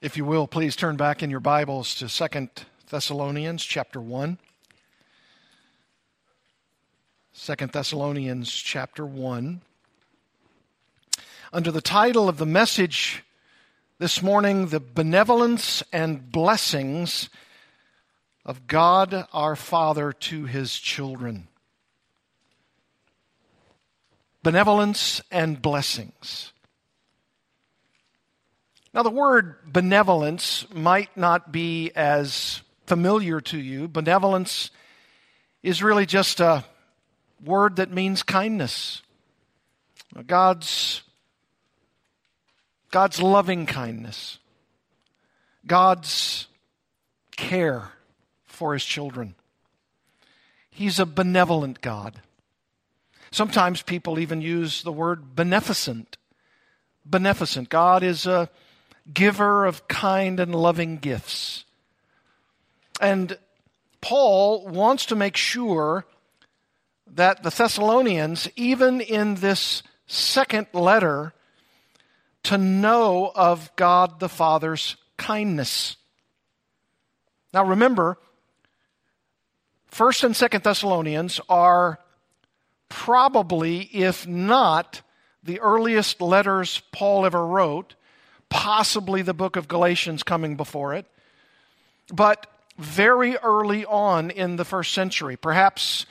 If you will, please turn back in your Bibles to 2 Thessalonians chapter 1. 2 Thessalonians chapter 1. Under the title of the message this morning, The Benevolence and Blessings of God our Father to His Children. Benevolence and Blessings. Now, the word benevolence might not be as familiar to you. Benevolence is really just a word that means kindness. God's, God's loving kindness, God's care for his children. He's a benevolent God. Sometimes people even use the word beneficent. Beneficent. God is a giver of kind and loving gifts. And Paul wants to make sure that the Thessalonians, even in this second letter, to know of God the Father's kindness. Now remember, 1st and 2nd Thessalonians are probably, if not the earliest letters Paul ever wrote, possibly the book of Galatians coming before it. But very early on in the first century, perhaps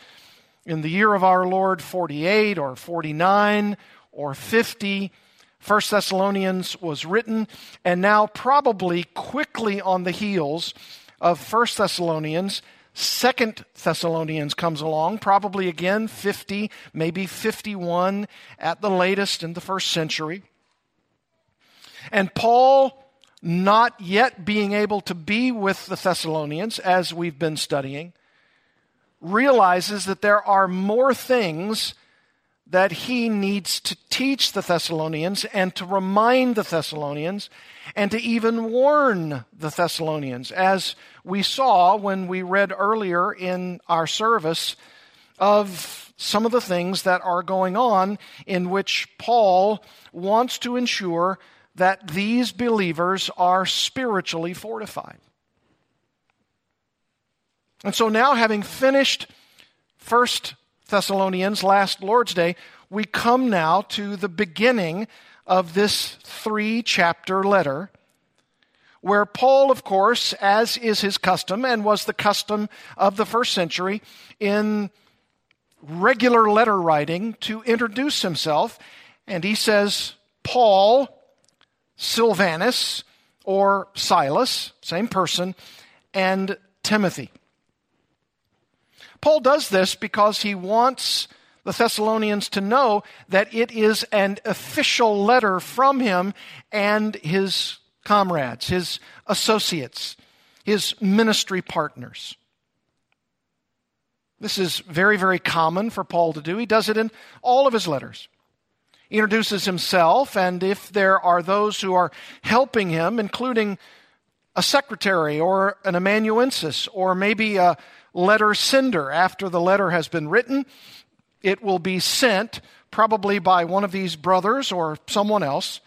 in the year of our Lord 48 or 49 or 50, First Thessalonians was written, and now probably quickly on the heels of First Thessalonians, Second Thessalonians comes along, probably again 50, maybe 51 at the latest in the first century. And Paul, not yet being able to be with the Thessalonians, as we've been studying, realizes that there are more things that he needs to teach the Thessalonians and to remind the Thessalonians and to even warn the Thessalonians, as we saw when we read earlier in our service of some of the things that are going on in which Paul wants to ensure that these believers are spiritually fortified. And so now, having finished First Thessalonians last Lord's Day, we come now to the beginning of this three chapter letter, where Paul, of course, as is his custom and was the custom of the first century, in regular letter writing to introduce himself, and he says, Paul, Silvanus or Silas, same person, and Timothy. Paul does this because he wants the Thessalonians to know that it is an official letter from him and his comrades, his associates, his ministry partners. This is very, very common for Paul to do. He does it in all of his letters introduces himself, and if there are those who are helping him, including a secretary or an amanuensis or maybe a letter sender, after the letter has been written, it will be sent probably by one of these brothers or someone else.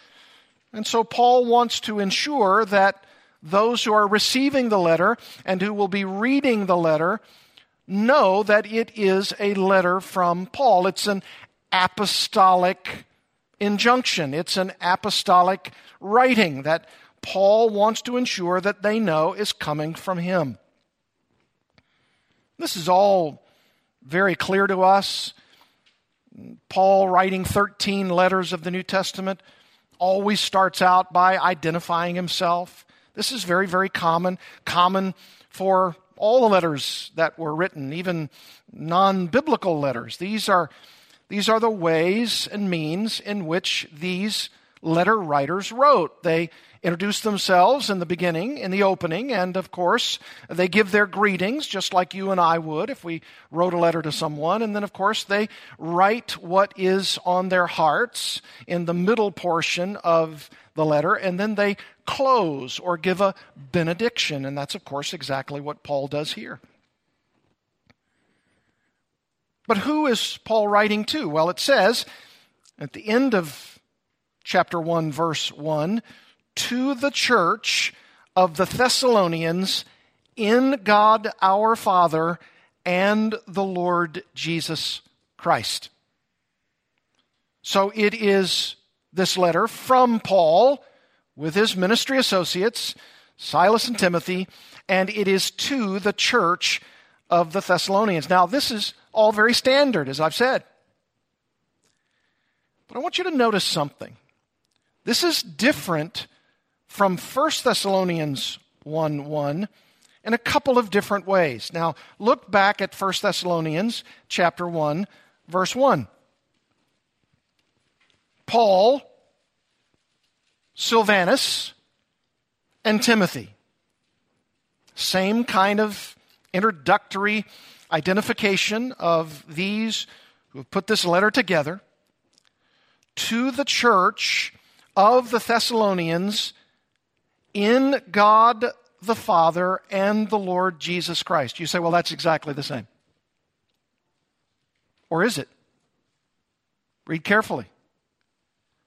And so Paul wants to ensure that those who are receiving the letter and who will be reading the letter know that it is a letter from Paul. It's an apostolic injunction. It's an apostolic writing that Paul wants to ensure that they know is coming from him. This is all very clear to us. Paul, writing 13 letters of the New Testament, always starts out by identifying himself. This is very, very common, common for all the letters that were written, even non biblical letters. These are these are the ways and means in which these letter writers wrote. They introduce themselves in the beginning, in the opening, and of course, they give their greetings, just like you and I would if we wrote a letter to someone. And then, of course, they write what is on their hearts in the middle portion of the letter, and then they close or give a benediction. And that's, of course, exactly what Paul does here. But who is Paul writing to? Well, it says at the end of chapter 1, verse 1 to the church of the Thessalonians in God our Father and the Lord Jesus Christ. So it is this letter from Paul with his ministry associates, Silas and Timothy, and it is to the church of the Thessalonians. Now, this is all very standard, as I've said. But I want you to notice something. This is different from 1 Thessalonians 1 1 in a couple of different ways. Now, look back at 1 Thessalonians chapter 1, verse 1. Paul, Silvanus, and Timothy. Same kind of introductory identification of these who have put this letter together to the church of the Thessalonians in God the Father and the Lord Jesus Christ. You say, well, that's exactly the same. Or is it? Read carefully.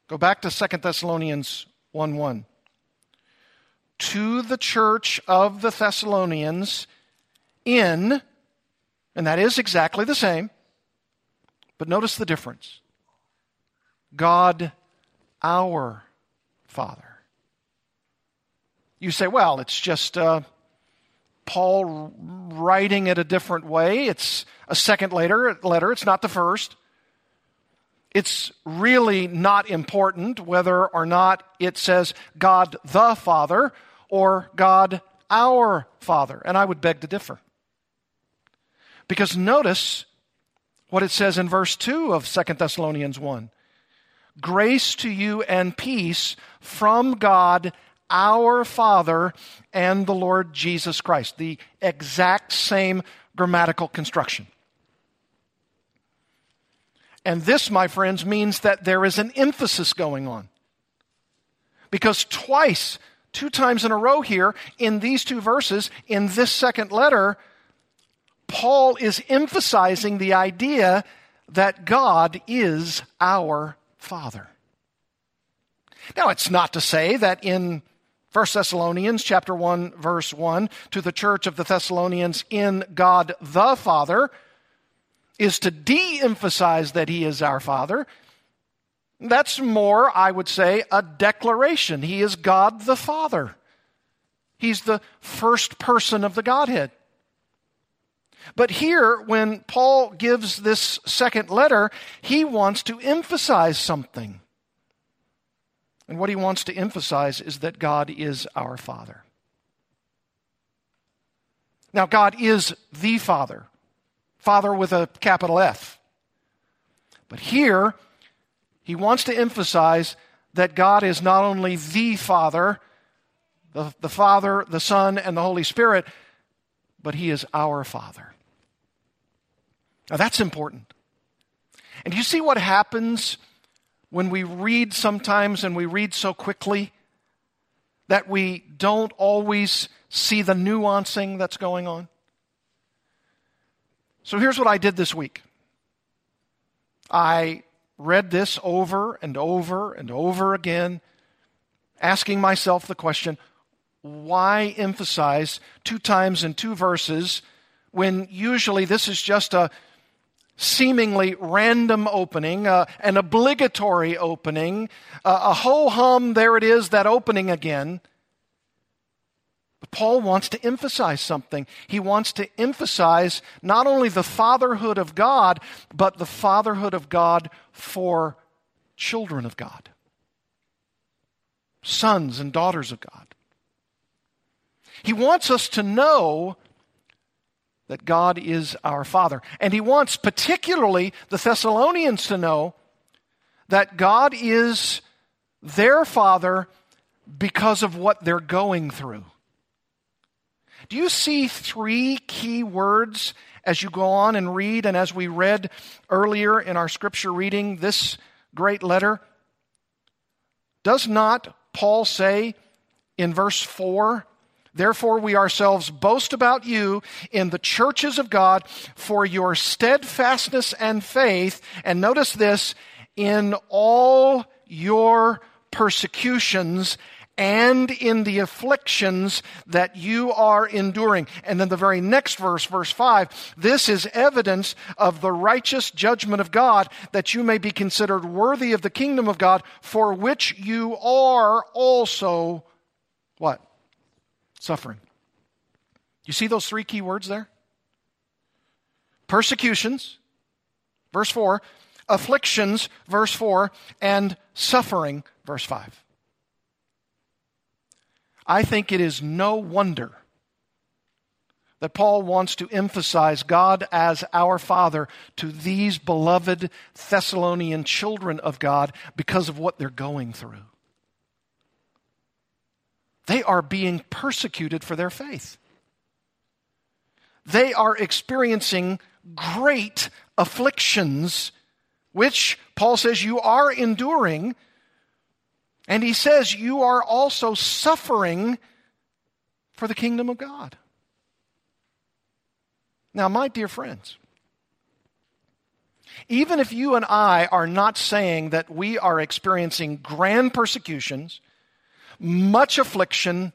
Go back to 2 Thessalonians 1 1. To the church of the Thessalonians in, and that is exactly the same, but notice the difference God our Father. You say, well, it's just uh, Paul writing it a different way. It's a second later letter, it's not the first. It's really not important whether or not it says God the Father or God our Father. And I would beg to differ. Because notice what it says in verse 2 of 2 Thessalonians 1 Grace to you and peace from God our Father and the Lord Jesus Christ. The exact same grammatical construction. And this, my friends, means that there is an emphasis going on. Because twice, two times in a row here, in these two verses, in this second letter, Paul is emphasizing the idea that God is our Father. Now, it's not to say that in 1 Thessalonians chapter 1 verse 1 to the church of the Thessalonians in God the Father is to de emphasize that He is our Father. That's more, I would say, a declaration. He is God the Father. He's the first person of the Godhead. But here, when Paul gives this second letter, he wants to emphasize something. And what he wants to emphasize is that God is our Father. Now, God is the Father. Father with a capital F. But here, he wants to emphasize that God is not only the Father, the, the Father, the Son, and the Holy Spirit, but he is our Father. Now that's important. And you see what happens when we read sometimes and we read so quickly that we don't always see the nuancing that's going on? So here's what I did this week I read this over and over and over again, asking myself the question why emphasize two times in two verses when usually this is just a seemingly random opening, uh, an obligatory opening, uh, a ho hum, there it is, that opening again. Paul wants to emphasize something. He wants to emphasize not only the fatherhood of God, but the fatherhood of God for children of God, sons and daughters of God. He wants us to know that God is our Father. And he wants particularly the Thessalonians to know that God is their Father because of what they're going through. Do you see three key words as you go on and read, and as we read earlier in our scripture reading this great letter? Does not Paul say in verse 4 Therefore, we ourselves boast about you in the churches of God for your steadfastness and faith. And notice this in all your persecutions and in the afflictions that you are enduring. And then the very next verse, verse 5, this is evidence of the righteous judgment of God, that you may be considered worthy of the kingdom of God, for which you are also what? Suffering. You see those three key words there? Persecutions, verse 4, afflictions, verse 4, and suffering, verse 5. I think it is no wonder that Paul wants to emphasize God as our Father to these beloved Thessalonian children of God because of what they're going through. They are being persecuted for their faith. They are experiencing great afflictions, which Paul says you are enduring and he says, You are also suffering for the kingdom of God. Now, my dear friends, even if you and I are not saying that we are experiencing grand persecutions, much affliction,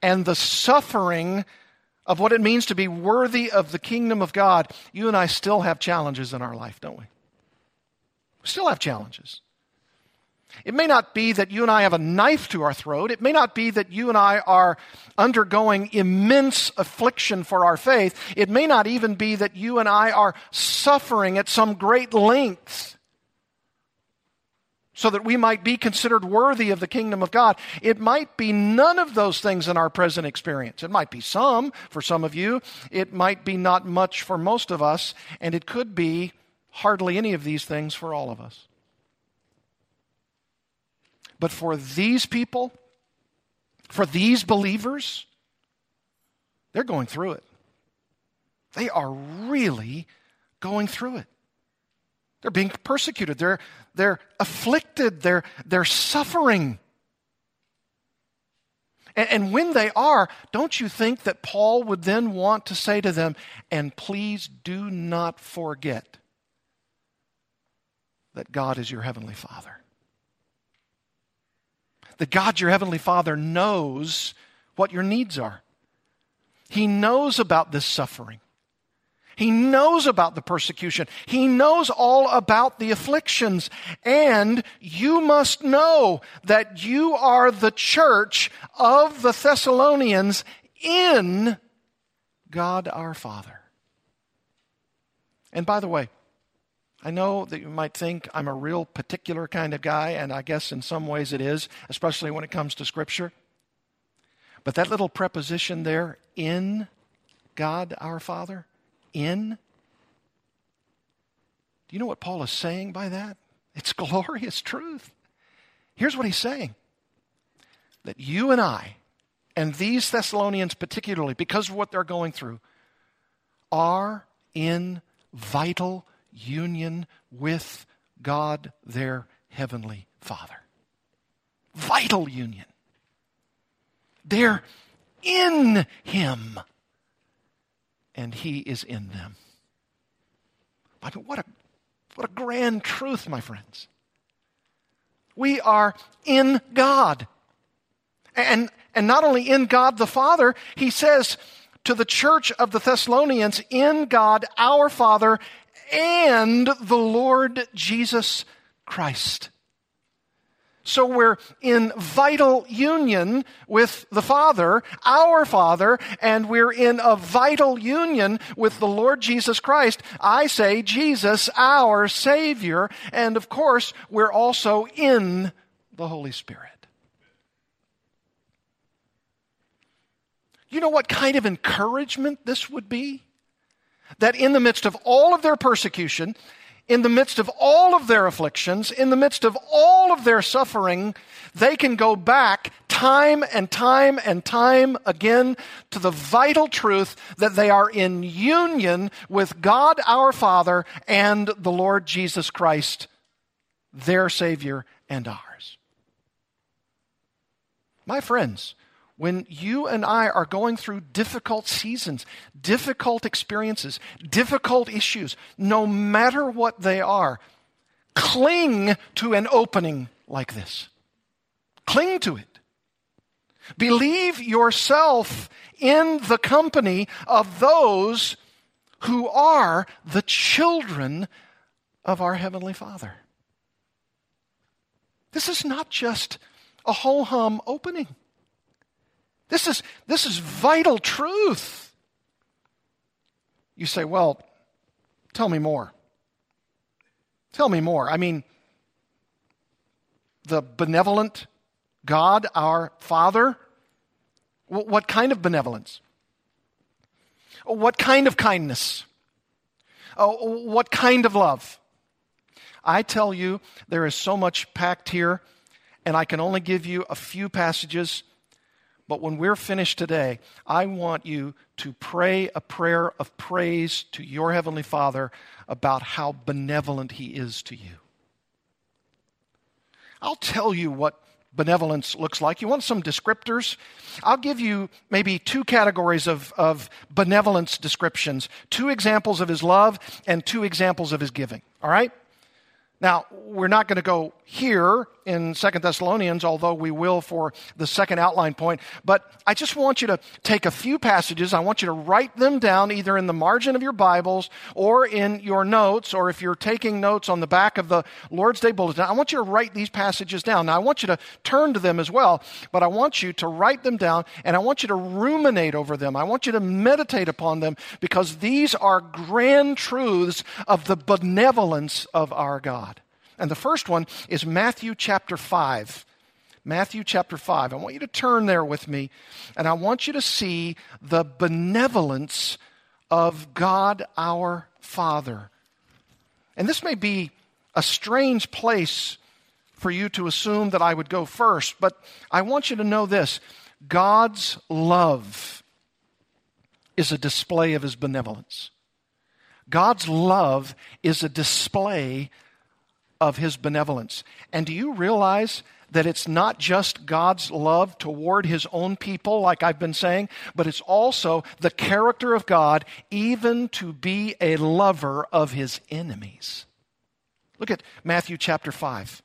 and the suffering of what it means to be worthy of the kingdom of God, you and I still have challenges in our life, don't we? We still have challenges. It may not be that you and I have a knife to our throat. It may not be that you and I are undergoing immense affliction for our faith. It may not even be that you and I are suffering at some great length so that we might be considered worthy of the kingdom of God. It might be none of those things in our present experience. It might be some for some of you. It might be not much for most of us. And it could be hardly any of these things for all of us. But for these people, for these believers, they're going through it. They are really going through it. They're being persecuted. They're, they're afflicted. They're, they're suffering. And, and when they are, don't you think that Paul would then want to say to them, and please do not forget that God is your heavenly Father? that God, your Heavenly Father, knows what your needs are. He knows about this suffering. He knows about the persecution. He knows all about the afflictions. And you must know that you are the church of the Thessalonians in God our Father. And by the way, I know that you might think I'm a real particular kind of guy, and I guess in some ways it is, especially when it comes to Scripture. But that little preposition there, in God our Father, in, do you know what Paul is saying by that? It's glorious truth. Here's what he's saying that you and I, and these Thessalonians particularly, because of what they're going through, are in vital union with God, their heavenly Father. Vital union. They're in Him, and He is in them. What a, what a grand truth, my friends. We are in God. And, and not only in God the Father, he says to the church of the Thessalonians, in God our Father and the Lord Jesus Christ. So we're in vital union with the Father, our Father, and we're in a vital union with the Lord Jesus Christ. I say Jesus, our Savior, and of course, we're also in the Holy Spirit. You know what kind of encouragement this would be? that in the midst of all of their persecution, in the midst of all of their afflictions, in the midst of all of their suffering, they can go back time and time and time again to the vital truth that they are in union with God our Father and the Lord Jesus Christ, their Savior and ours. My friends, when you and I are going through difficult seasons, difficult experiences, difficult issues, no matter what they are, cling to an opening like this. Cling to it. Believe yourself in the company of those who are the children of our Heavenly Father. This is not just a ho hum opening. This is, this is vital truth. You say, well, tell me more. Tell me more. I mean, the benevolent God, our Father, what kind of benevolence? What kind of kindness? Oh, what kind of love? I tell you, there is so much packed here, and I can only give you a few passages. But when we're finished today, I want you to pray a prayer of praise to your Heavenly Father about how benevolent He is to you. I'll tell you what benevolence looks like. You want some descriptors? I'll give you maybe two categories of, of benevolence descriptions two examples of his love and two examples of his giving. All right? Now, we're not going to go here in Second Thessalonians, although we will for the second outline point. But I just want you to take a few passages. I want you to write them down either in the margin of your Bibles or in your notes, or if you're taking notes on the back of the Lord's Day Bulletin. I want you to write these passages down. Now, I want you to turn to them as well, but I want you to write them down and I want you to ruminate over them. I want you to meditate upon them because these are grand truths of the benevolence of our God. And the first one is Matthew chapter 5. Matthew chapter 5. I want you to turn there with me, and I want you to see the benevolence of God our Father. And this may be a strange place for you to assume that I would go first, but I want you to know this God's love is a display of his benevolence. God's love is a display of his benevolence. And do you realize that it's not just God's love toward his own people, like I've been saying, but it's also the character of God, even to be a lover of his enemies? Look at Matthew chapter 5.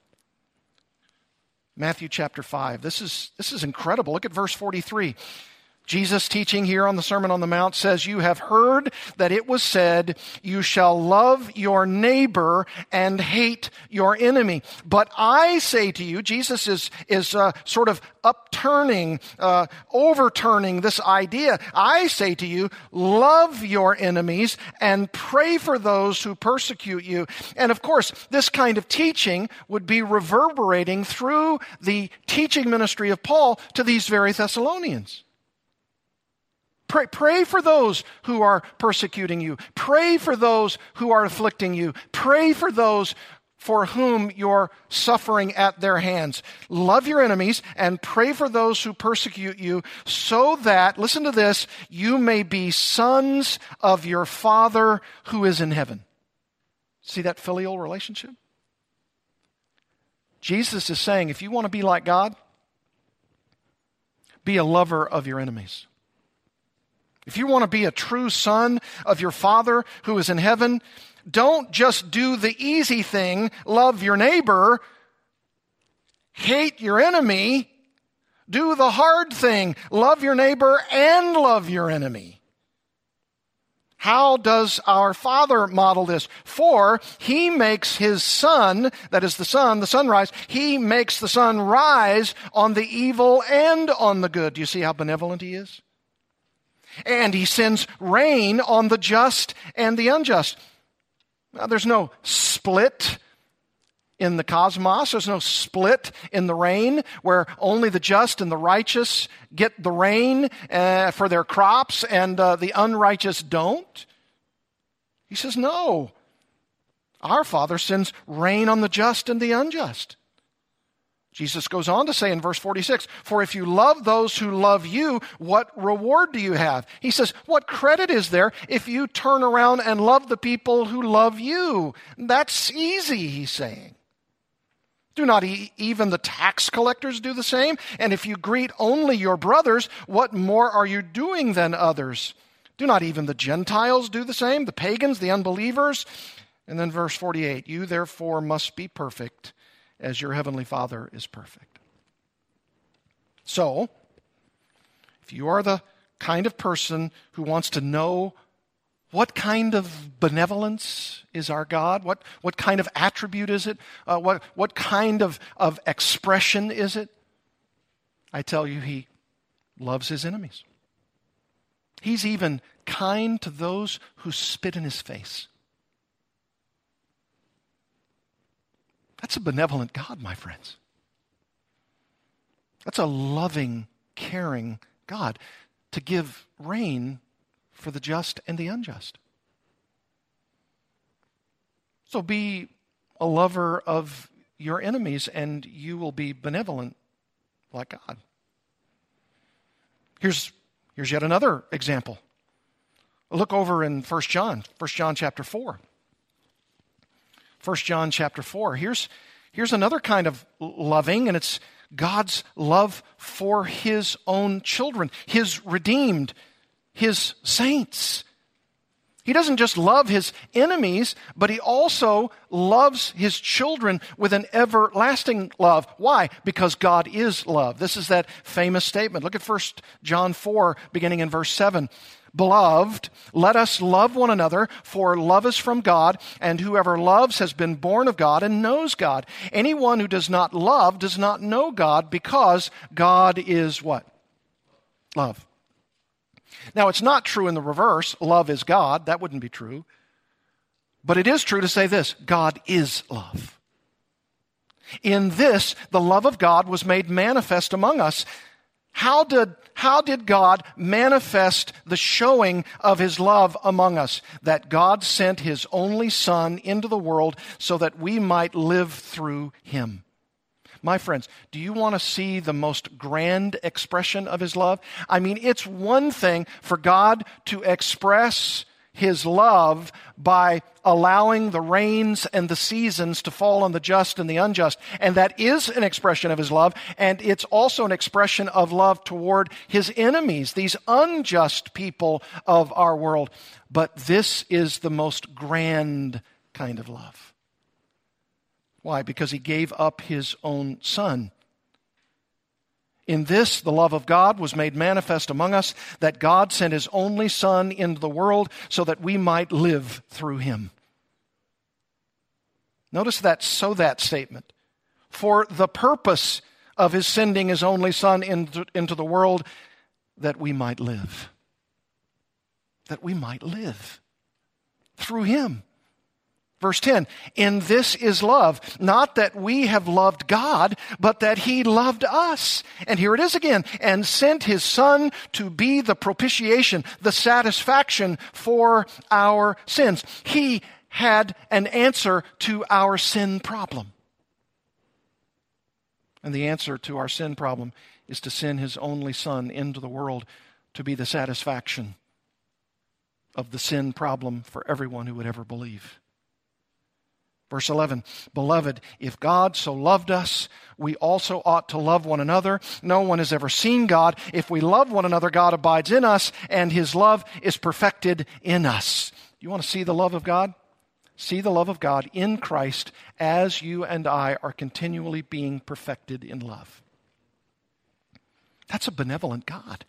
Matthew chapter 5. This is, this is incredible. Look at verse 43. Jesus teaching here on the Sermon on the Mount says, You have heard that it was said, You shall love your neighbor and hate your enemy. But I say to you, Jesus is, is uh, sort of upturning, uh, overturning this idea. I say to you, love your enemies and pray for those who persecute you. And of course, this kind of teaching would be reverberating through the teaching ministry of Paul to these very Thessalonians. Pray, pray for those who are persecuting you. Pray for those who are afflicting you. Pray for those for whom you're suffering at their hands. Love your enemies and pray for those who persecute you so that, listen to this, you may be sons of your Father who is in heaven. See that filial relationship? Jesus is saying if you want to be like God, be a lover of your enemies. If you want to be a true son of your Father who is in heaven, don't just do the easy thing, love your neighbor, hate your enemy. Do the hard thing, love your neighbor and love your enemy. How does our Father model this? For he makes his sun, that is the sun, the sunrise, he makes the sun rise on the evil and on the good. Do you see how benevolent he is? And he sends rain on the just and the unjust. Now, there's no split in the cosmos. There's no split in the rain where only the just and the righteous get the rain uh, for their crops and uh, the unrighteous don't. He says, no. Our Father sends rain on the just and the unjust. Jesus goes on to say in verse 46 For if you love those who love you, what reward do you have? He says, What credit is there if you turn around and love the people who love you? That's easy, he's saying. Do not even the tax collectors do the same? And if you greet only your brothers, what more are you doing than others? Do not even the Gentiles do the same? The pagans, the unbelievers? And then verse 48 You therefore must be perfect as your heavenly Father is perfect. So, if you are the kind of person who wants to know what kind of benevolence is our God? What, what kind of attribute is it? Uh, what, what kind of, of expression is it? I tell you, He loves His enemies. He's even kind to those who spit in His face. That's a benevolent God, my friends. That's a loving, caring God to give rain for the just and the unjust. So be a lover of your enemies, and you will be benevolent like God. Here's, here's yet another example. Look over in 1 John, 1 John chapter 4. 1 John chapter 4. Here's, here's another kind of loving, and it's God's love for his own children, his redeemed, his saints. He doesn't just love his enemies, but he also loves his children with an everlasting love. Why? Because God is love. This is that famous statement. Look at 1 John 4, beginning in verse 7. Beloved, let us love one another, for love is from God, and whoever loves has been born of God and knows God. Anyone who does not love does not know God, because God is what? Love. Now, it's not true in the reverse love is God. That wouldn't be true. But it is true to say this God is love. In this, the love of God was made manifest among us how did, how did God manifest the showing of his love among us? That God sent his only Son into the world so that we might live through him. My friends, do you want to see the most grand expression of his love? I mean, it's one thing for God to express his love by allowing the rains and the seasons to fall on the just and the unjust. And that is an expression of his love. And it's also an expression of love toward his enemies, these unjust people of our world. But this is the most grand kind of love. Why? Because he gave up his own son in this, the love of God was made manifest among us, that God sent his only Son into the world so that we might live through him. Notice that so that statement. For the purpose of his sending his only Son into, the world, that we might live. That we might live through him. Verse 10, in this is love, not that we have loved God, but that he loved us. And here it is again, and sent his son to be the propitiation, the satisfaction for our sins. He had an answer to our sin problem. And the answer to our sin problem is to send his only son into the world to be the satisfaction of the sin problem for everyone who would ever believe. Verse 11, Beloved, if God so loved us, we also ought to love one another. No one has ever seen God. If we love one another, God abides in us, and his love is perfected in us. You want to see the love of God? See the love of God in Christ as you and I are continually being perfected in love. That's a benevolent God.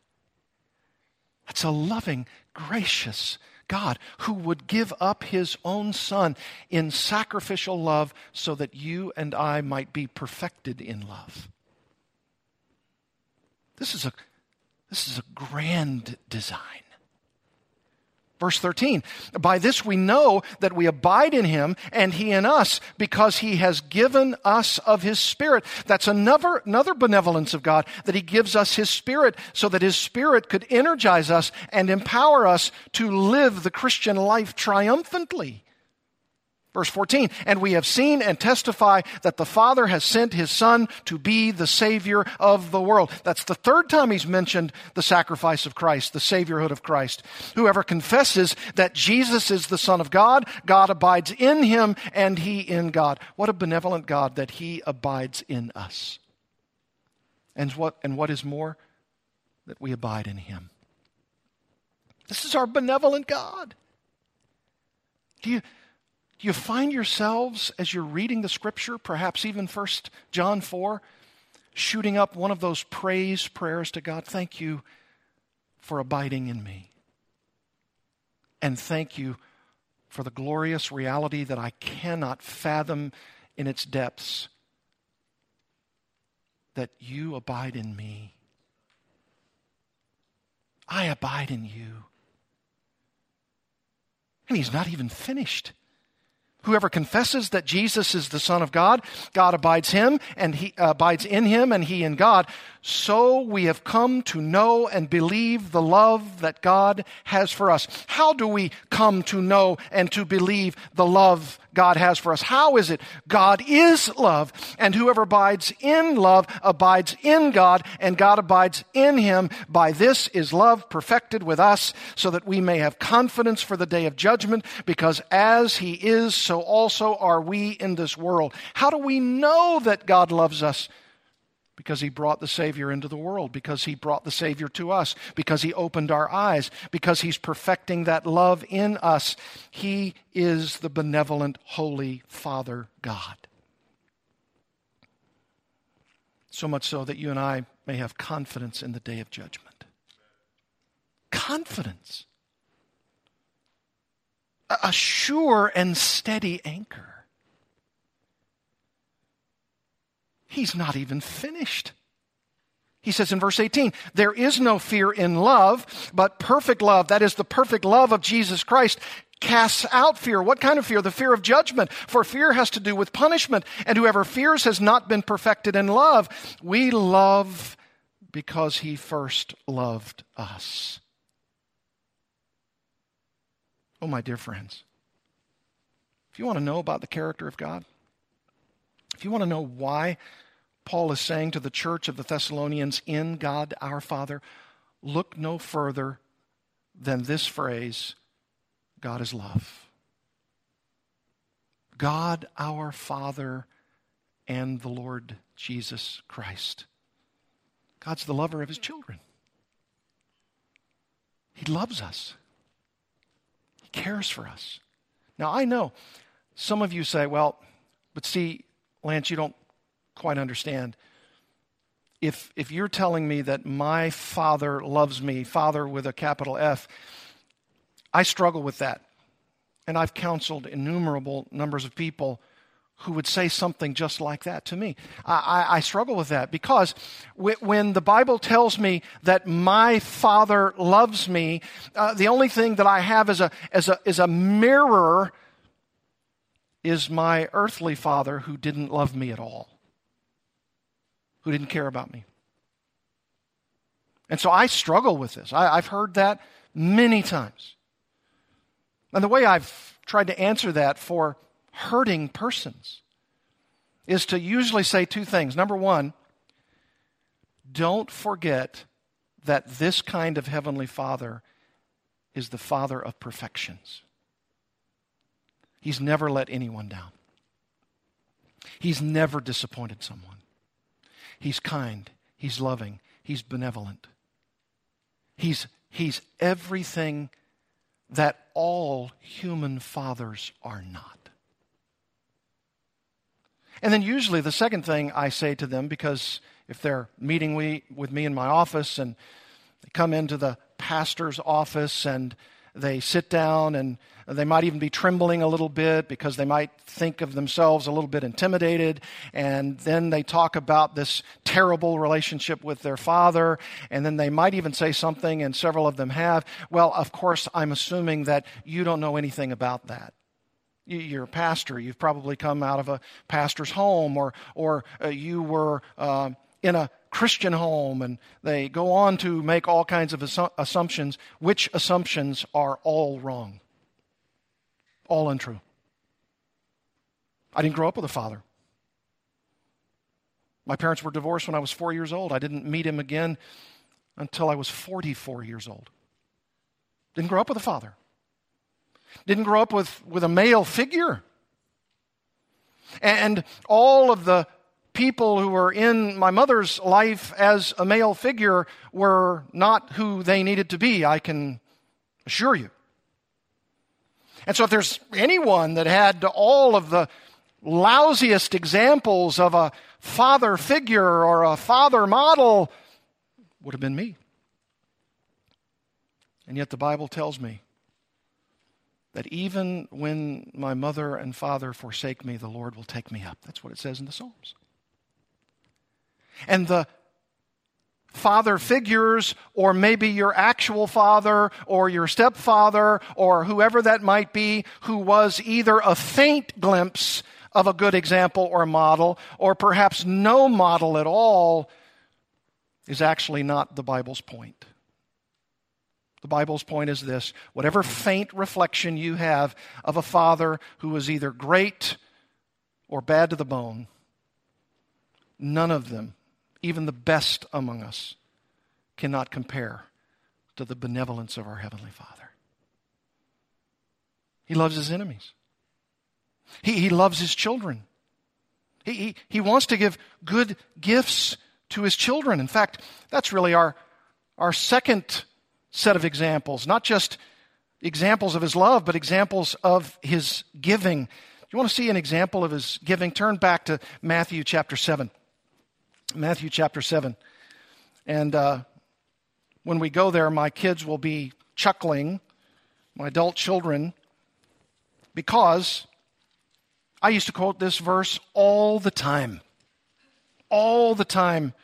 That's a loving, gracious God who would give up his own son in sacrificial love so that you and I might be perfected in love. This is a, this is a grand design. Verse 13, by this we know that we abide in him and he in us because he has given us of his spirit. That's another, another benevolence of God that he gives us his spirit so that his spirit could energize us and empower us to live the Christian life triumphantly. Verse 14, and we have seen and testify that the Father has sent his Son to be the Savior of the world. That's the third time he's mentioned the sacrifice of Christ, the Saviorhood of Christ. Whoever confesses that Jesus is the Son of God, God abides in him and he in God. What a benevolent God that he abides in us. And what, and what is more? That we abide in him. This is our benevolent God. Do you, you find yourselves, as you're reading the scripture, perhaps even First John 4, shooting up one of those praise prayers to God? Thank you for abiding in me. And thank you for the glorious reality that I cannot fathom in its depths that you abide in me. I abide in you. And he's not even finished. Whoever confesses that Jesus is the Son of God, God abides him and he uh, abides in him and he in God. So we have come to know and believe the love that God has for us. How do we come to know and to believe the love God has for us? How is it? God is love, and whoever abides in love abides in God, and God abides in him. By this is love perfected with us, so that we may have confidence for the day of judgment, because as he is, so also are we in this world. How do we know that God loves us? Because he brought the Savior into the world, because he brought the Savior to us, because he opened our eyes, because he's perfecting that love in us. He is the benevolent, holy Father God. So much so that you and I may have confidence in the day of judgment. Confidence. A sure and steady anchor. He's not even finished. He says in verse 18, there is no fear in love, but perfect love, that is the perfect love of Jesus Christ, casts out fear. What kind of fear? The fear of judgment. For fear has to do with punishment. And whoever fears has not been perfected in love. We love because he first loved us. Oh, my dear friends, if you want to know about the character of God, if you want to know why Paul is saying to the church of the Thessalonians in God our Father, look no further than this phrase God is love. God our Father and the Lord Jesus Christ. God's the lover of his children. He loves us. He cares for us. Now, I know some of you say, well, but see, Lance, you don't quite understand. If, if you're telling me that my father loves me, father with a capital F, I struggle with that. And I've counseled innumerable numbers of people who would say something just like that to me. I, I, I struggle with that because w- when the Bible tells me that my Father loves me, uh, the only thing that I have is a, as a, as a mirror is my earthly father who didn't love me at all who didn't care about me. And so I struggle with this. I, have heard that many times. And the way I've tried to answer that for hurting persons is to usually say two things. Number one, don't forget that this kind of Heavenly Father is the Father of perfections. He's never let anyone down, He's never disappointed someone. He's kind. He's loving. He's benevolent. He's, he's everything that all human fathers are not. And then usually the second thing I say to them, because if they're meeting we, with me in my office and they come into the pastor's office and they sit down and they might even be trembling a little bit because they might think of themselves a little bit intimidated. And then they talk about this terrible relationship with their father. And then they might even say something, and several of them have. Well, of course, I'm assuming that you don't know anything about that you're a pastor. You've probably come out of a pastor's home, or or uh, you were uh, in a Christian home, and they go on to make all kinds of assu- assumptions, which assumptions are all wrong, all untrue. I didn't grow up with a father. My parents were divorced when I was four years old. I didn't meet him again until I was 44 years old. Didn't grow up with a father. Didn't grow up with, with a male figure. And all of the people who were in my mother's life as a male figure were not who they needed to be, I can assure you. And so, if there's anyone that had all of the lousiest examples of a father figure or a father model, would have been me. And yet the Bible tells me that even when my mother and father forsake me, the Lord will take me up. That's what it says in the Psalms. And the father figures, or maybe your actual father, or your stepfather, or whoever that might be, who was either a faint glimpse of a good example or model, or perhaps no model at all, is actually not the Bible's point. The Bible's point is this whatever faint reflection you have of a father who was either great or bad to the bone, none of them, even the best among us, cannot compare to the benevolence of our Heavenly Father. He loves his enemies, he, he loves his children. He, he, he wants to give good gifts to his children. In fact, that's really our, our second set of examples, not just examples of his love, but examples of his giving. You want to see an example of his giving? Turn back to Matthew chapter 7. Matthew chapter 7. And uh, when we go there, my kids will be chuckling, my adult children, because I used to quote this verse all the time. All the time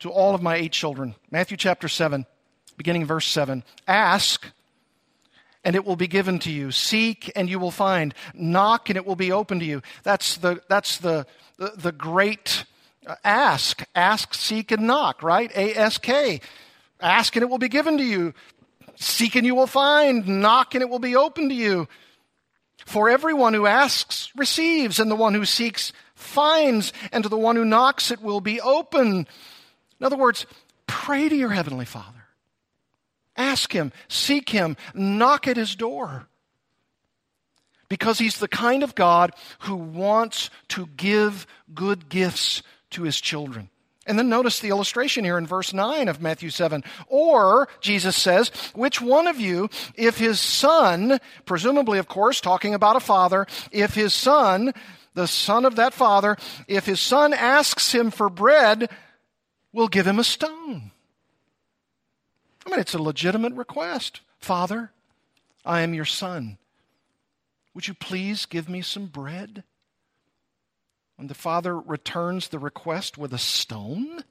to all of my eight children. Matthew chapter 7 beginning verse 7 Ask, and it will be given to you. Seek, and you will find. Knock, and it will be open to you. That's the, that's the, the, the great ask. Ask, seek, and knock, right? A S K. Ask, and it will be given to you. Seek, and you will find. Knock, and it will be open to you. For everyone who asks receives, and the one who seeks finds, and to the one who knocks it will be open. In other words, pray to your Heavenly Father. Ask Him, seek Him, knock at His door. Because He's the kind of God who wants to give good gifts to His children. And then notice the illustration here in verse 9 of Matthew 7. Or, Jesus says, which one of you, if his son, presumably, of course, talking about a father, if his son, the son of that father, if his son asks him for bread, will give him a stone? I mean, it's a legitimate request. Father, I am your son. Would you please give me some bread? And the father returns the request with a stone?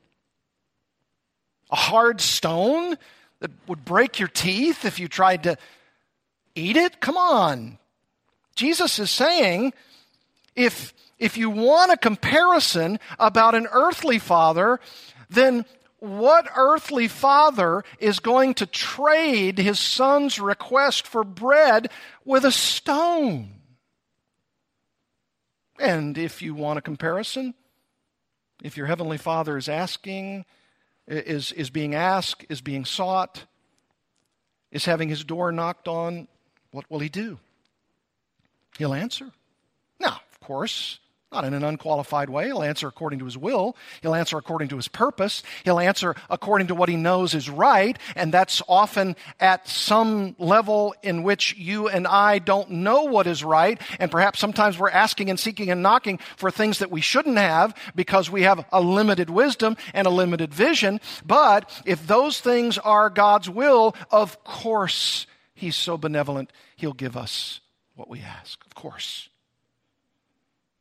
A hard stone that would break your teeth if you tried to eat it? Come on. Jesus is saying if, if you want a comparison about an earthly father, then what earthly father is going to trade his son's request for bread with a stone? And if you want a comparison, if your heavenly father is asking, is, is being asked, is being sought, is having his door knocked on, what will he do? He'll answer. Now, of course, not in an unqualified way. He'll answer according to his will. He'll answer according to his purpose. He'll answer according to what he knows is right. And that's often at some level in which you and I don't know what is right. And perhaps sometimes we're asking and seeking and knocking for things that we shouldn't have because we have a limited wisdom and a limited vision. But if those things are God's will, of course, he's so benevolent, he'll give us what we ask. Of course.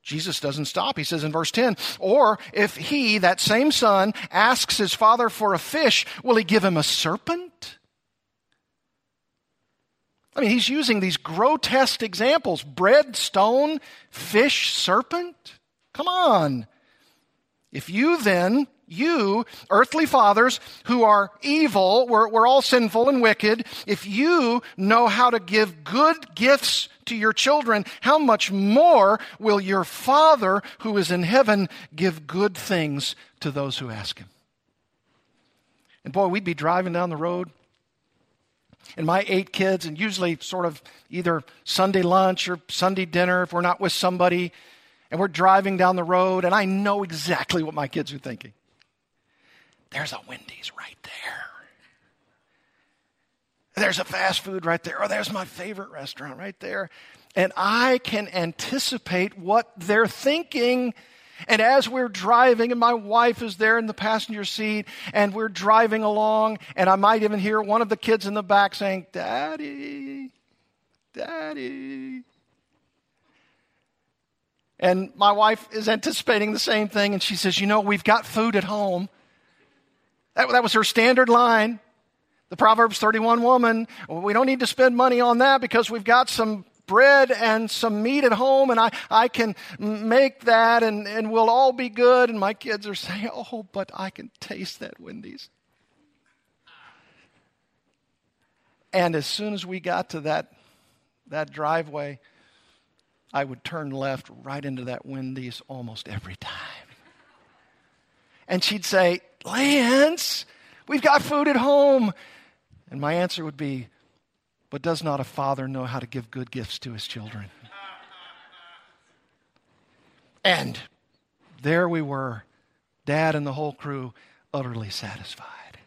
Jesus doesn't stop. He says in verse 10, or if he, that same son, asks his father for a fish, will he give him a serpent? I mean, he's using these grotesque examples bread, stone, fish, serpent. Come on. If you then, you, earthly fathers who are evil, we're, we're all sinful and wicked, if you know how to give good gifts to your children, how much more will your Father who is in heaven give good things to those who ask him? And boy, we'd be driving down the road, and my eight kids, and usually sort of either Sunday lunch or Sunday dinner if we're not with somebody, and we're driving down the road, and I know exactly what my kids are thinking. There's a Wendy's right there. There's a fast food right there. Or there's my favorite restaurant right there. And I can anticipate what they're thinking. And as we're driving, and my wife is there in the passenger seat, and we're driving along, and I might even hear one of the kids in the back saying, Daddy, Daddy. And my wife is anticipating the same thing, and she says, You know, we've got food at home. That, that was her standard line. The Proverbs 31 woman, we don't need to spend money on that because we've got some bread and some meat at home and I, I can make that and, and we'll all be good. And my kids are saying, Oh, but I can taste that Wendy's. And as soon as we got to that, that driveway, I would turn left right into that Wendy's almost every time. And she'd say, Lance, we've got food at home. And my answer would be, but does not a father know how to give good gifts to his children? And there we were, dad and the whole crew, utterly satisfied.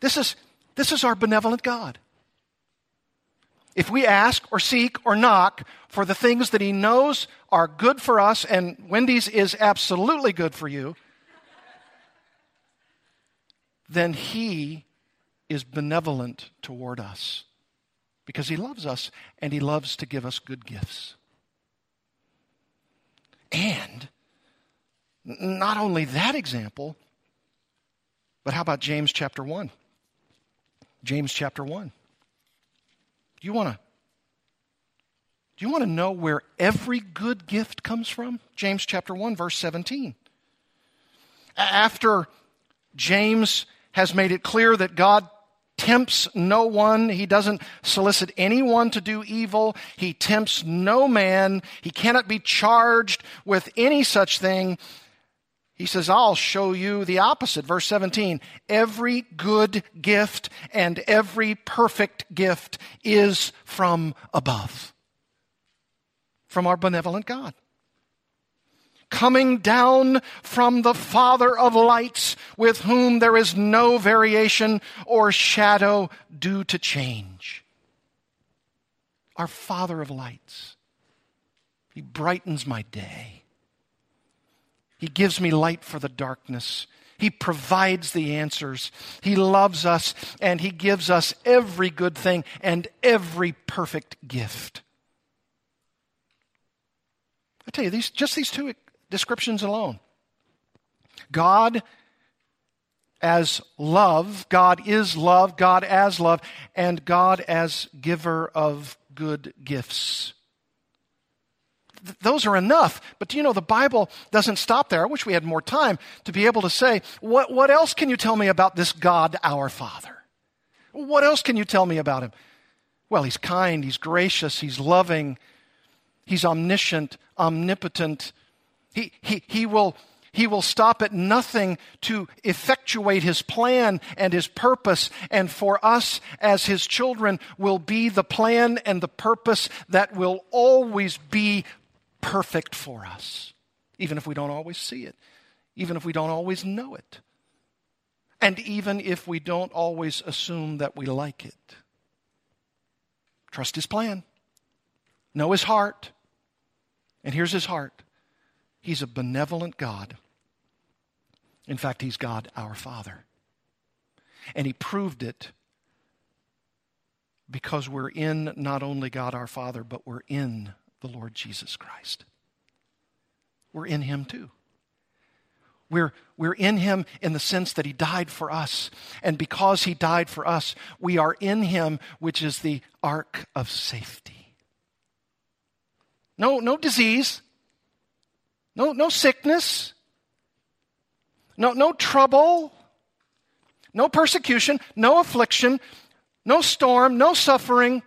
This is, this is our benevolent God. If we ask or seek or knock for the things that He knows are good for us, and Wendy's is absolutely good for you, then He is benevolent toward us because He loves us and He loves to give us good gifts. And not only that example, but how about James chapter 1? James chapter 1. Do you want to do you want to know where every good gift comes from? James chapter 1 verse 17. After James has made it clear that God tempts no one. He doesn't solicit anyone to do evil. He tempts no man. He cannot be charged with any such thing. He says, I'll show you the opposite. Verse 17 Every good gift and every perfect gift is from above, from our benevolent God. Coming down from the Father of lights, with whom there is no variation or shadow due to change. Our Father of lights. He brightens my day. He gives me light for the darkness. He provides the answers. He loves us and He gives us every good thing and every perfect gift. I tell you, these, just these two descriptions alone God as love, God is love, God as love, and God as giver of good gifts th- those are enough. But do you know the Bible doesn't stop there? I wish we had more time to be able to say, what, what else can you tell me about this God, our Father? What else can you tell me about him? Well, he's kind, he's gracious, he's loving, he's omniscient, omnipotent. He, he, he will he will stop at nothing to effectuate his plan and his purpose. And for us as his children will be the plan and the purpose that will always be perfect for us, even if we don't always see it, even if we don't always know it, and even if we don't always assume that we like it. Trust his plan, know his heart. And here's his heart He's a benevolent God. In fact, he's God our Father. And he proved it because we're in not only God our Father, but we're in the Lord Jesus Christ. We're in Him too. We're, we're in Him in the sense that He died for us. And because He died for us, we are in Him, which is the ark of safety. No, no disease, no, no sickness, no, no trouble, no persecution, no affliction, no storm, no suffering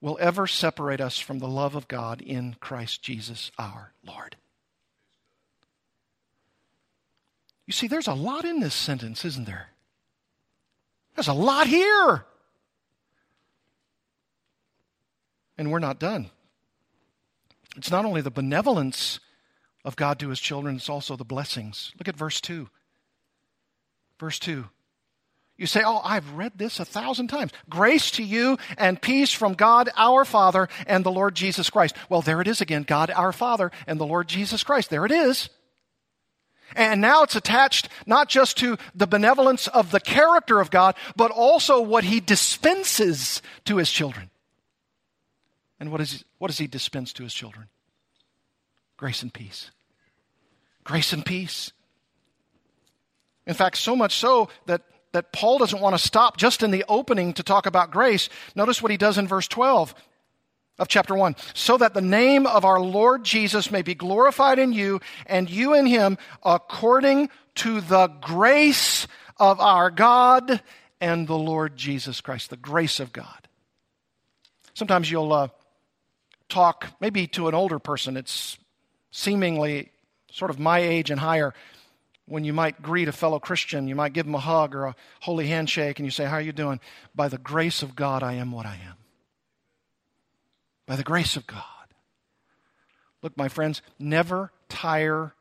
will ever separate us from the love of God in Christ Jesus our Lord. You see, there's a lot in this sentence, isn't there? There's a lot here. And we're not done. It's not only the benevolence of God to his children, it's also the blessings. Look at verse 2. Verse 2. You say, Oh, I've read this a thousand times. Grace to you and peace from God our Father and the Lord Jesus Christ. Well, there it is again God our Father and the Lord Jesus Christ. There it is. And now it's attached not just to the benevolence of the character of God, but also what he dispenses to his children. And what, is, what does he dispense to his children? Grace and peace. Grace and peace. In fact, so much so that, that Paul doesn't want to stop just in the opening to talk about grace. Notice what he does in verse 12 of chapter 1. So that the name of our Lord Jesus may be glorified in you and you in him according to the grace of our God and the Lord Jesus Christ. The grace of God. Sometimes you'll uh, talk maybe to an older person. It's seemingly sort of my age and higher when you might greet a fellow Christian, you might give them a hug or a holy handshake and you say, How are you doing? By the grace of God, I am what I am by the grace of God. Look, my friends, never tire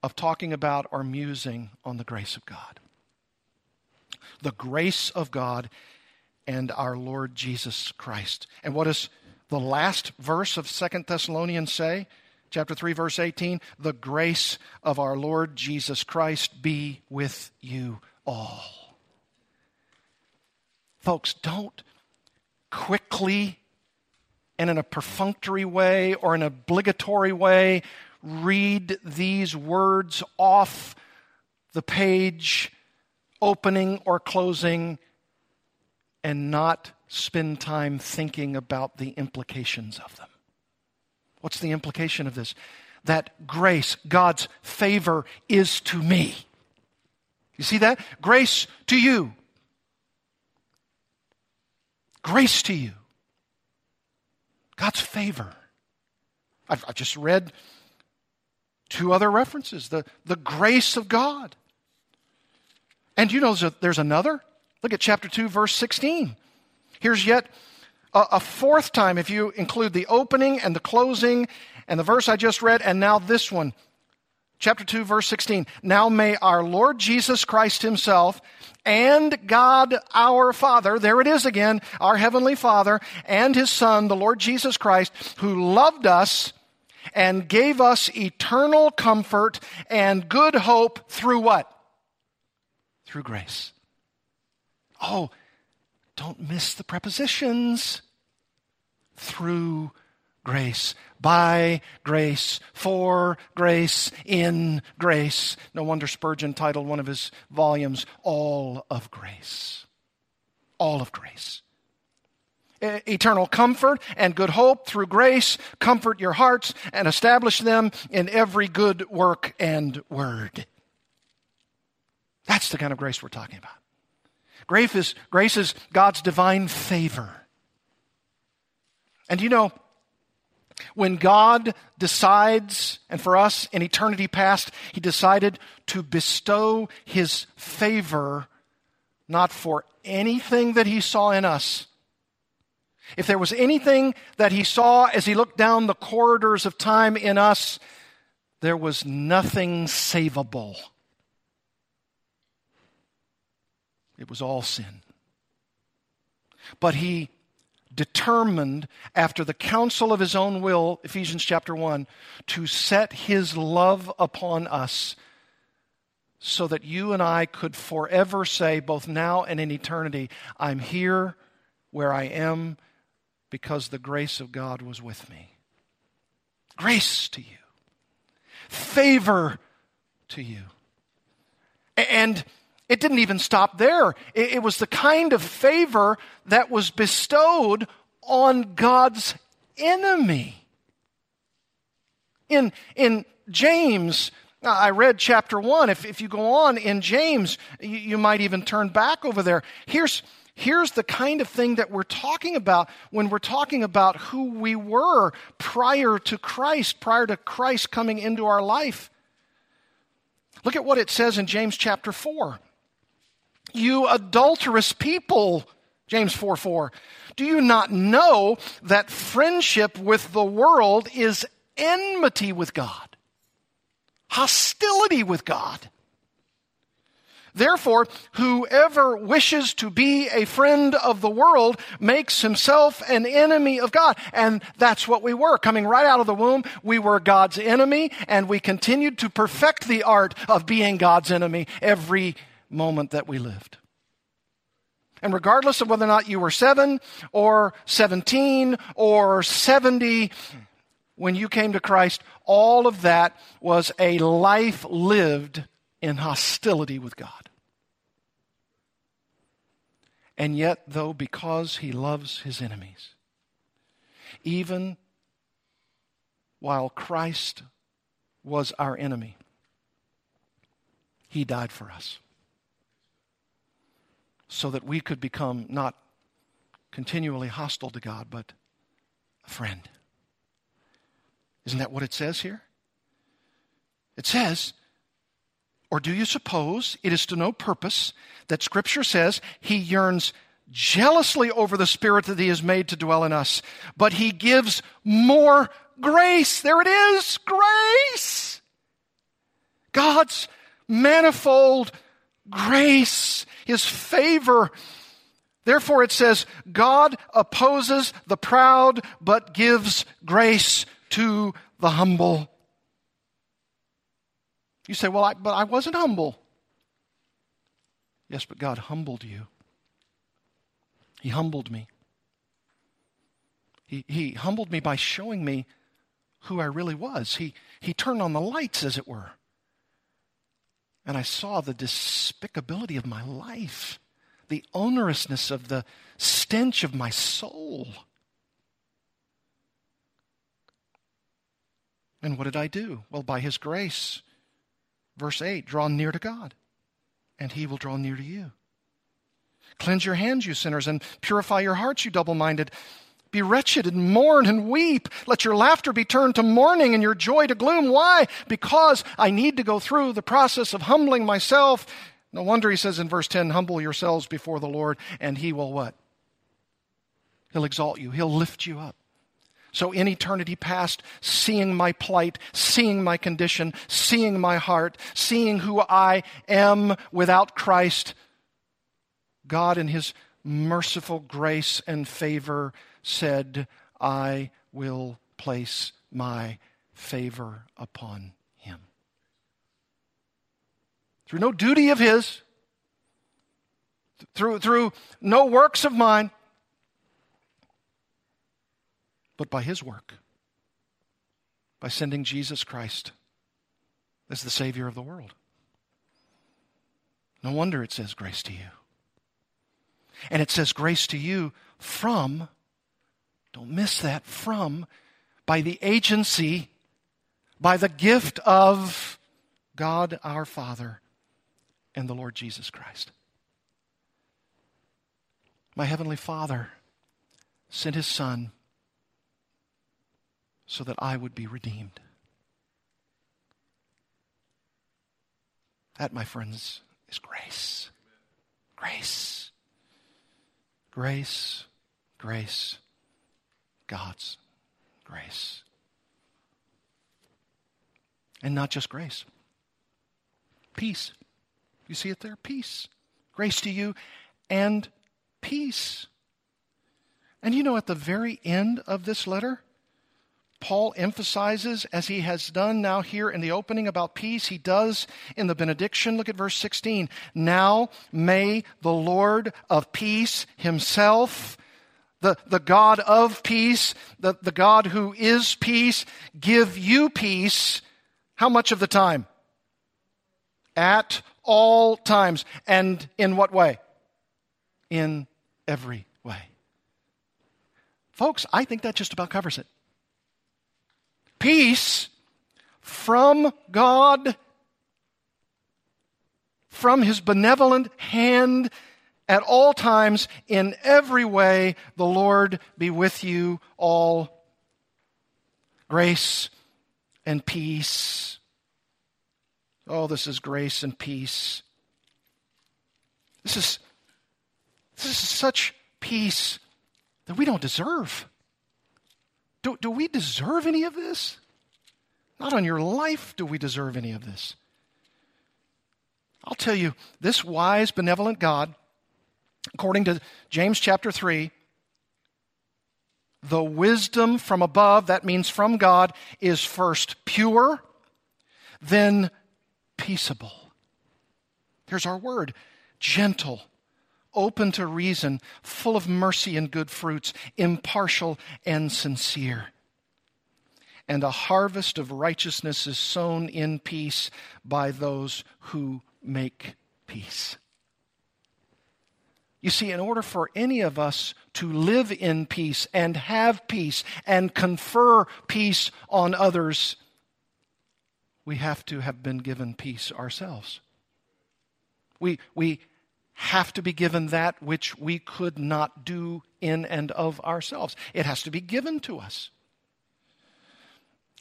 of talking about or musing on the grace of God. The grace of God and our Lord Jesus Christ. And what does the last verse of Second Thessalonians say? Chapter 3, verse 18 The grace of our Lord Jesus Christ be with you all. Folks, don't quickly and in a perfunctory way or an obligatory way read these words off the page, opening or closing, and not spend time thinking about the implications of them. What's the implication of this? That grace, God's favor, is to me. You see that? Grace to you. Grace to you. God's favor. I've, I've just read two other references the, the grace of God. And you know there's another? Look at chapter 2, verse 16. Here's yet a, fourth time, if you include the opening and the closing and the verse I just read, and now this one. Chapter 2, verse 16. Now may our Lord Jesus Christ Himself and God our Father, there it is again, our Heavenly Father, and His Son, the Lord Jesus Christ, who loved us and gave us eternal comfort and good hope through what? Through grace. Oh, don't miss the prepositions. Through grace, by grace, for grace, in grace. No wonder Spurgeon titled one of his volumes, All of Grace. All of grace. Eternal comfort and good hope through grace, comfort your hearts and establish them in every good work and word. That's the kind of grace we're talking about. Grace is, grace is God's divine favor. And you know, when God decides, and for us in eternity past, He decided to bestow His favor not for anything that He saw in us. If there was anything that He saw as He looked down the corridors of time in us, there was nothing savable. It was all sin. But He determined after the counsel of his own will, Ephesians chapter 1, to set his love upon us so that you and I could forever say, both now and in eternity, I'm here where I am because the grace of God was with me. Grace to you, favor to you. And it didn't even stop there. It, was the kind of favor that was bestowed on God's enemy. In, in James, I read chapter 1. If, if you go on in James, you, you might even turn back over there. Here's, here's the kind of thing that we're talking about when we're talking about who we were prior to Christ, prior to Christ coming into our life. Look at what it says in James chapter 4 you adulterous people. James 4 4. Do you not know that friendship with the world is enmity with God? Hostility with God. Therefore, whoever wishes to be a friend of the world makes himself an enemy of God. And that's what we were. Coming right out of the womb, we were God's enemy, and we continued to perfect the art of being God's enemy every moment that we lived. And regardless of whether or not you were seven or 17 or 70, when you came to Christ, all of that was a life lived in hostility with God. And yet, though, because he loves his enemies, even while Christ was our enemy, he died for us so that we could become not continually hostile to God, but a friend. Isn't that what it says here? It says, or do you suppose it is to no purpose that Scripture says he yearns jealously over the Spirit that he has made to dwell in us, but he gives more grace? There it is grace. God's manifold grace, his favor. Therefore, it says, God opposes the proud, but gives grace to the humble. You say, Well, I, but I wasn't humble. Yes, but God humbled you. He humbled me. He, he humbled me by showing me who I really was. He, he turned on the lights, as it were. And I saw the despicability of my life, the onerousness of the stench of my soul. And what did I do? Well, by His grace, verse 8 draw near to God, and He will draw near to you. Cleanse your hands, you sinners, and purify your hearts, you double minded. Be wretched and mourn and weep. Let your laughter be turned to mourning and your joy to gloom. Why? Because I need to go through the process of humbling myself. No wonder he says in verse 10, humble yourselves before the Lord, and he will what? He'll exalt you. He'll lift you up. So in eternity past, seeing my plight, seeing my condition, seeing my heart, seeing who I am without Christ, God in his merciful grace and favor said, I will place my favor upon him. Through no duty of his, through, through no works of mine, but by his work, by sending Jesus Christ as the Savior of the world. No wonder it says grace to you. And it says grace to you from don't miss that. From, by the agency, by the gift of God our Father and the Lord Jesus Christ. My Heavenly Father sent His Son so that I would be redeemed. That, my friends, is grace. Grace. Grace. Grace. God's grace. And not just grace, peace. You see it there? Peace. Grace to you and peace. And you know, at the very end of this letter, Paul emphasizes, as he has done now here in the opening about peace, he does in the benediction. Look at verse 16. Now may the Lord of peace himself the, the God of peace, the, the God who is peace, give you peace. How much of the time? At all times. And in what way? In every way. Folks, I think that just about covers it. Peace from God, from His benevolent hand at all times, in every way, the Lord be with you all. Grace and peace. Oh, this is grace and peace. This is, this is such peace that we don't deserve. Do, do we deserve any of this? Not on your life do we deserve any of this. I'll tell you, this wise, benevolent God, according to James chapter 3, the wisdom from above, that means from God, is first pure, then peaceable. There's our word gentle, open to reason, full of mercy and good fruits, impartial and sincere. And a harvest of righteousness is sown in peace by those who make peace. You see, in order for any of us to live in peace and have peace and confer peace on others, we have to have been given peace ourselves. We, we have to be given that which we could not do in and of ourselves. It has to be given to us.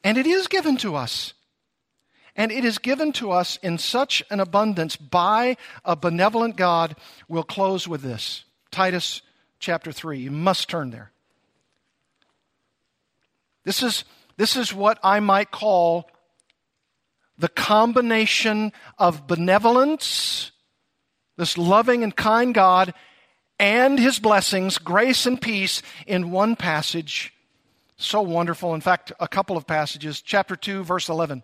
And it is given to us. And it is given to us in such an abundance by a benevolent God. We'll close with this Titus chapter 3. You must turn there. This is, this is what I might call the combination of benevolence, this loving and kind God, and his blessings, grace and peace in one passage. So wonderful. In fact, a couple of passages. Chapter 2, verse 11.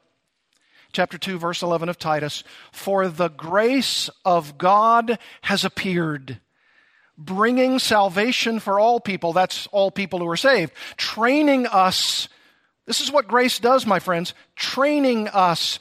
Chapter 2, verse 11 of Titus. For the grace of God has appeared, bringing salvation for all people. That's all people who are saved. Training us. This is what grace does, my friends. Training us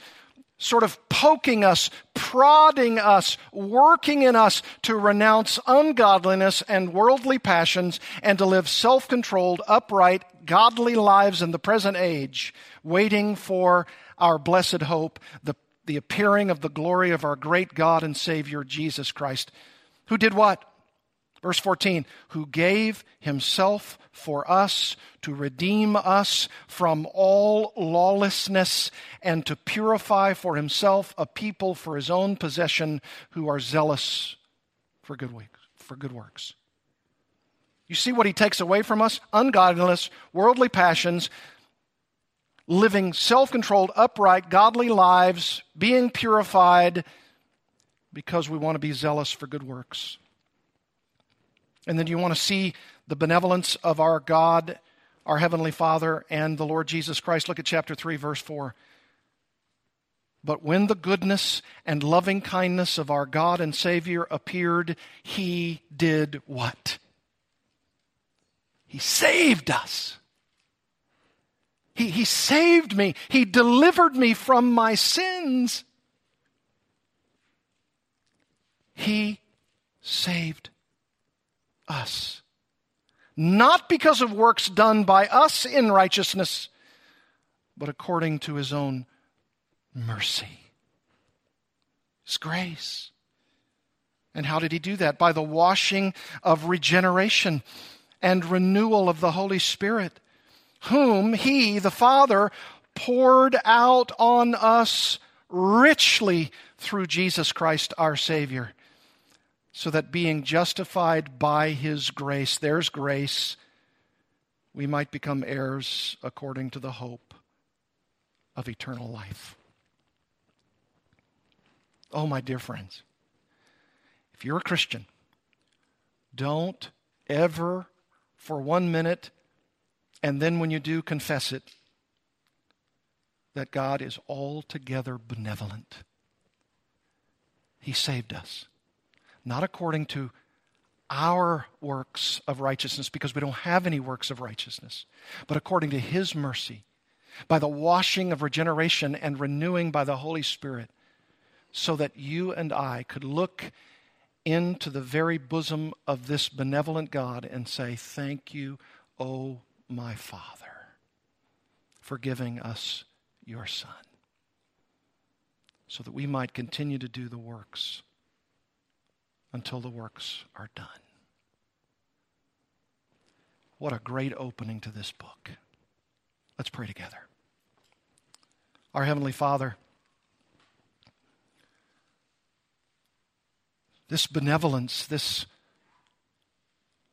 sort of poking us, prodding us, working in us to renounce ungodliness and worldly passions and to live self controlled, upright, godly lives in the present age, waiting for our blessed hope, the, the appearing of the glory of our great God and Savior, Jesus Christ, who did what? Verse 14, who gave himself for us to redeem us from all lawlessness and to purify for himself a people for his own possession who are zealous for good, works, for good works. You see what he takes away from us? Ungodliness, worldly passions, living self controlled, upright, godly lives, being purified because we want to be zealous for good works. And then you want to see the benevolence of our God, our Heavenly Father, and the Lord Jesus Christ. Look at chapter 3, verse 4. But when the goodness and loving kindness of our God and Savior appeared, He did what? He saved us. He, he saved me. He delivered me from my sins. He saved us. Not because of works done by us in righteousness, but according to his own mercy, his grace. And how did he do that? By the washing of regeneration and renewal of the Holy Spirit, whom he, the Father, poured out on us richly through Jesus Christ our Savior so that being justified by his grace, there's grace, we might become heirs according to the hope of eternal life. Oh, my dear friends, if you're a Christian, don't ever for one minute, and then when you do, confess it, that God is altogether benevolent. He saved us not according to our works of righteousness, because we don't have any works of righteousness, but according to His mercy, by the washing of regeneration and renewing by the Holy Spirit, so that you and I could look into the very bosom of this benevolent God and say, Thank you, O my Father, for giving us your Son, so that we might continue to do the works until the works are done. What a great opening to this book. Let's pray together. Our Heavenly Father, this benevolence, this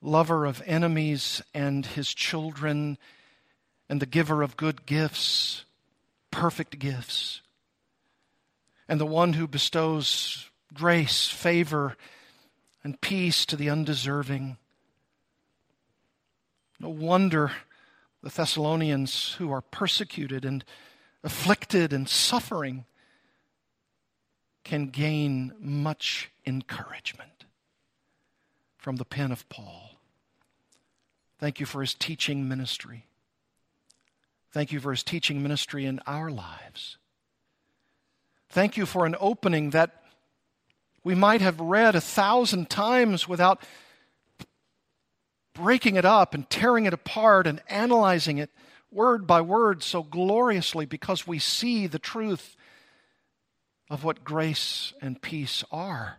lover of enemies and his children, and the giver of good gifts, perfect gifts, and the one who bestows grace, favor, and peace to the undeserving. No wonder the Thessalonians who are persecuted and afflicted and suffering can gain much encouragement from the pen of Paul. Thank you for his teaching ministry. Thank you for his teaching ministry in our lives. Thank you for an opening that we might have read a thousand times without breaking it up and tearing it apart and analyzing it word by word so gloriously because we see the truth of what grace and peace are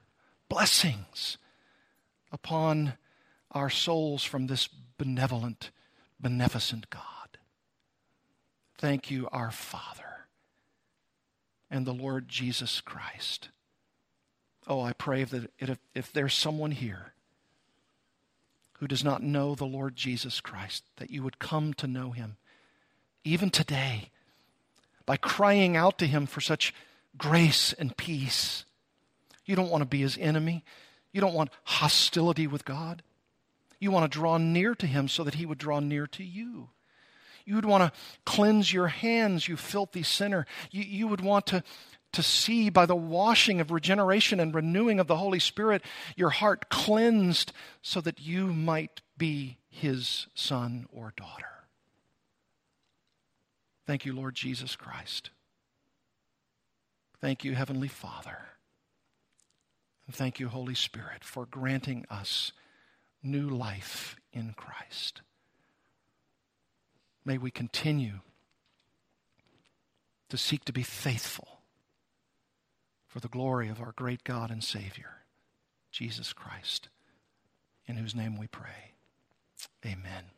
blessings upon our souls from this benevolent, beneficent God. Thank you, our Father and the Lord Jesus Christ. Oh, I pray that if, if there's someone here who does not know the Lord Jesus Christ, that you would come to know him, even today, by crying out to him for such grace and peace. You don't want to be his enemy. You don't want hostility with God. You want to draw near to him so that he would draw near to you. You would want to cleanse your hands, you filthy sinner. You, you would want to, to see by the washing of regeneration and renewing of the Holy Spirit your heart cleansed so that you might be his son or daughter. Thank you, Lord Jesus Christ. Thank you, Heavenly Father. Thank you, Holy Spirit, for granting us new life in Christ. May we continue to seek to be faithful for the glory of our great God and Savior, Jesus Christ, in whose name we pray. Amen.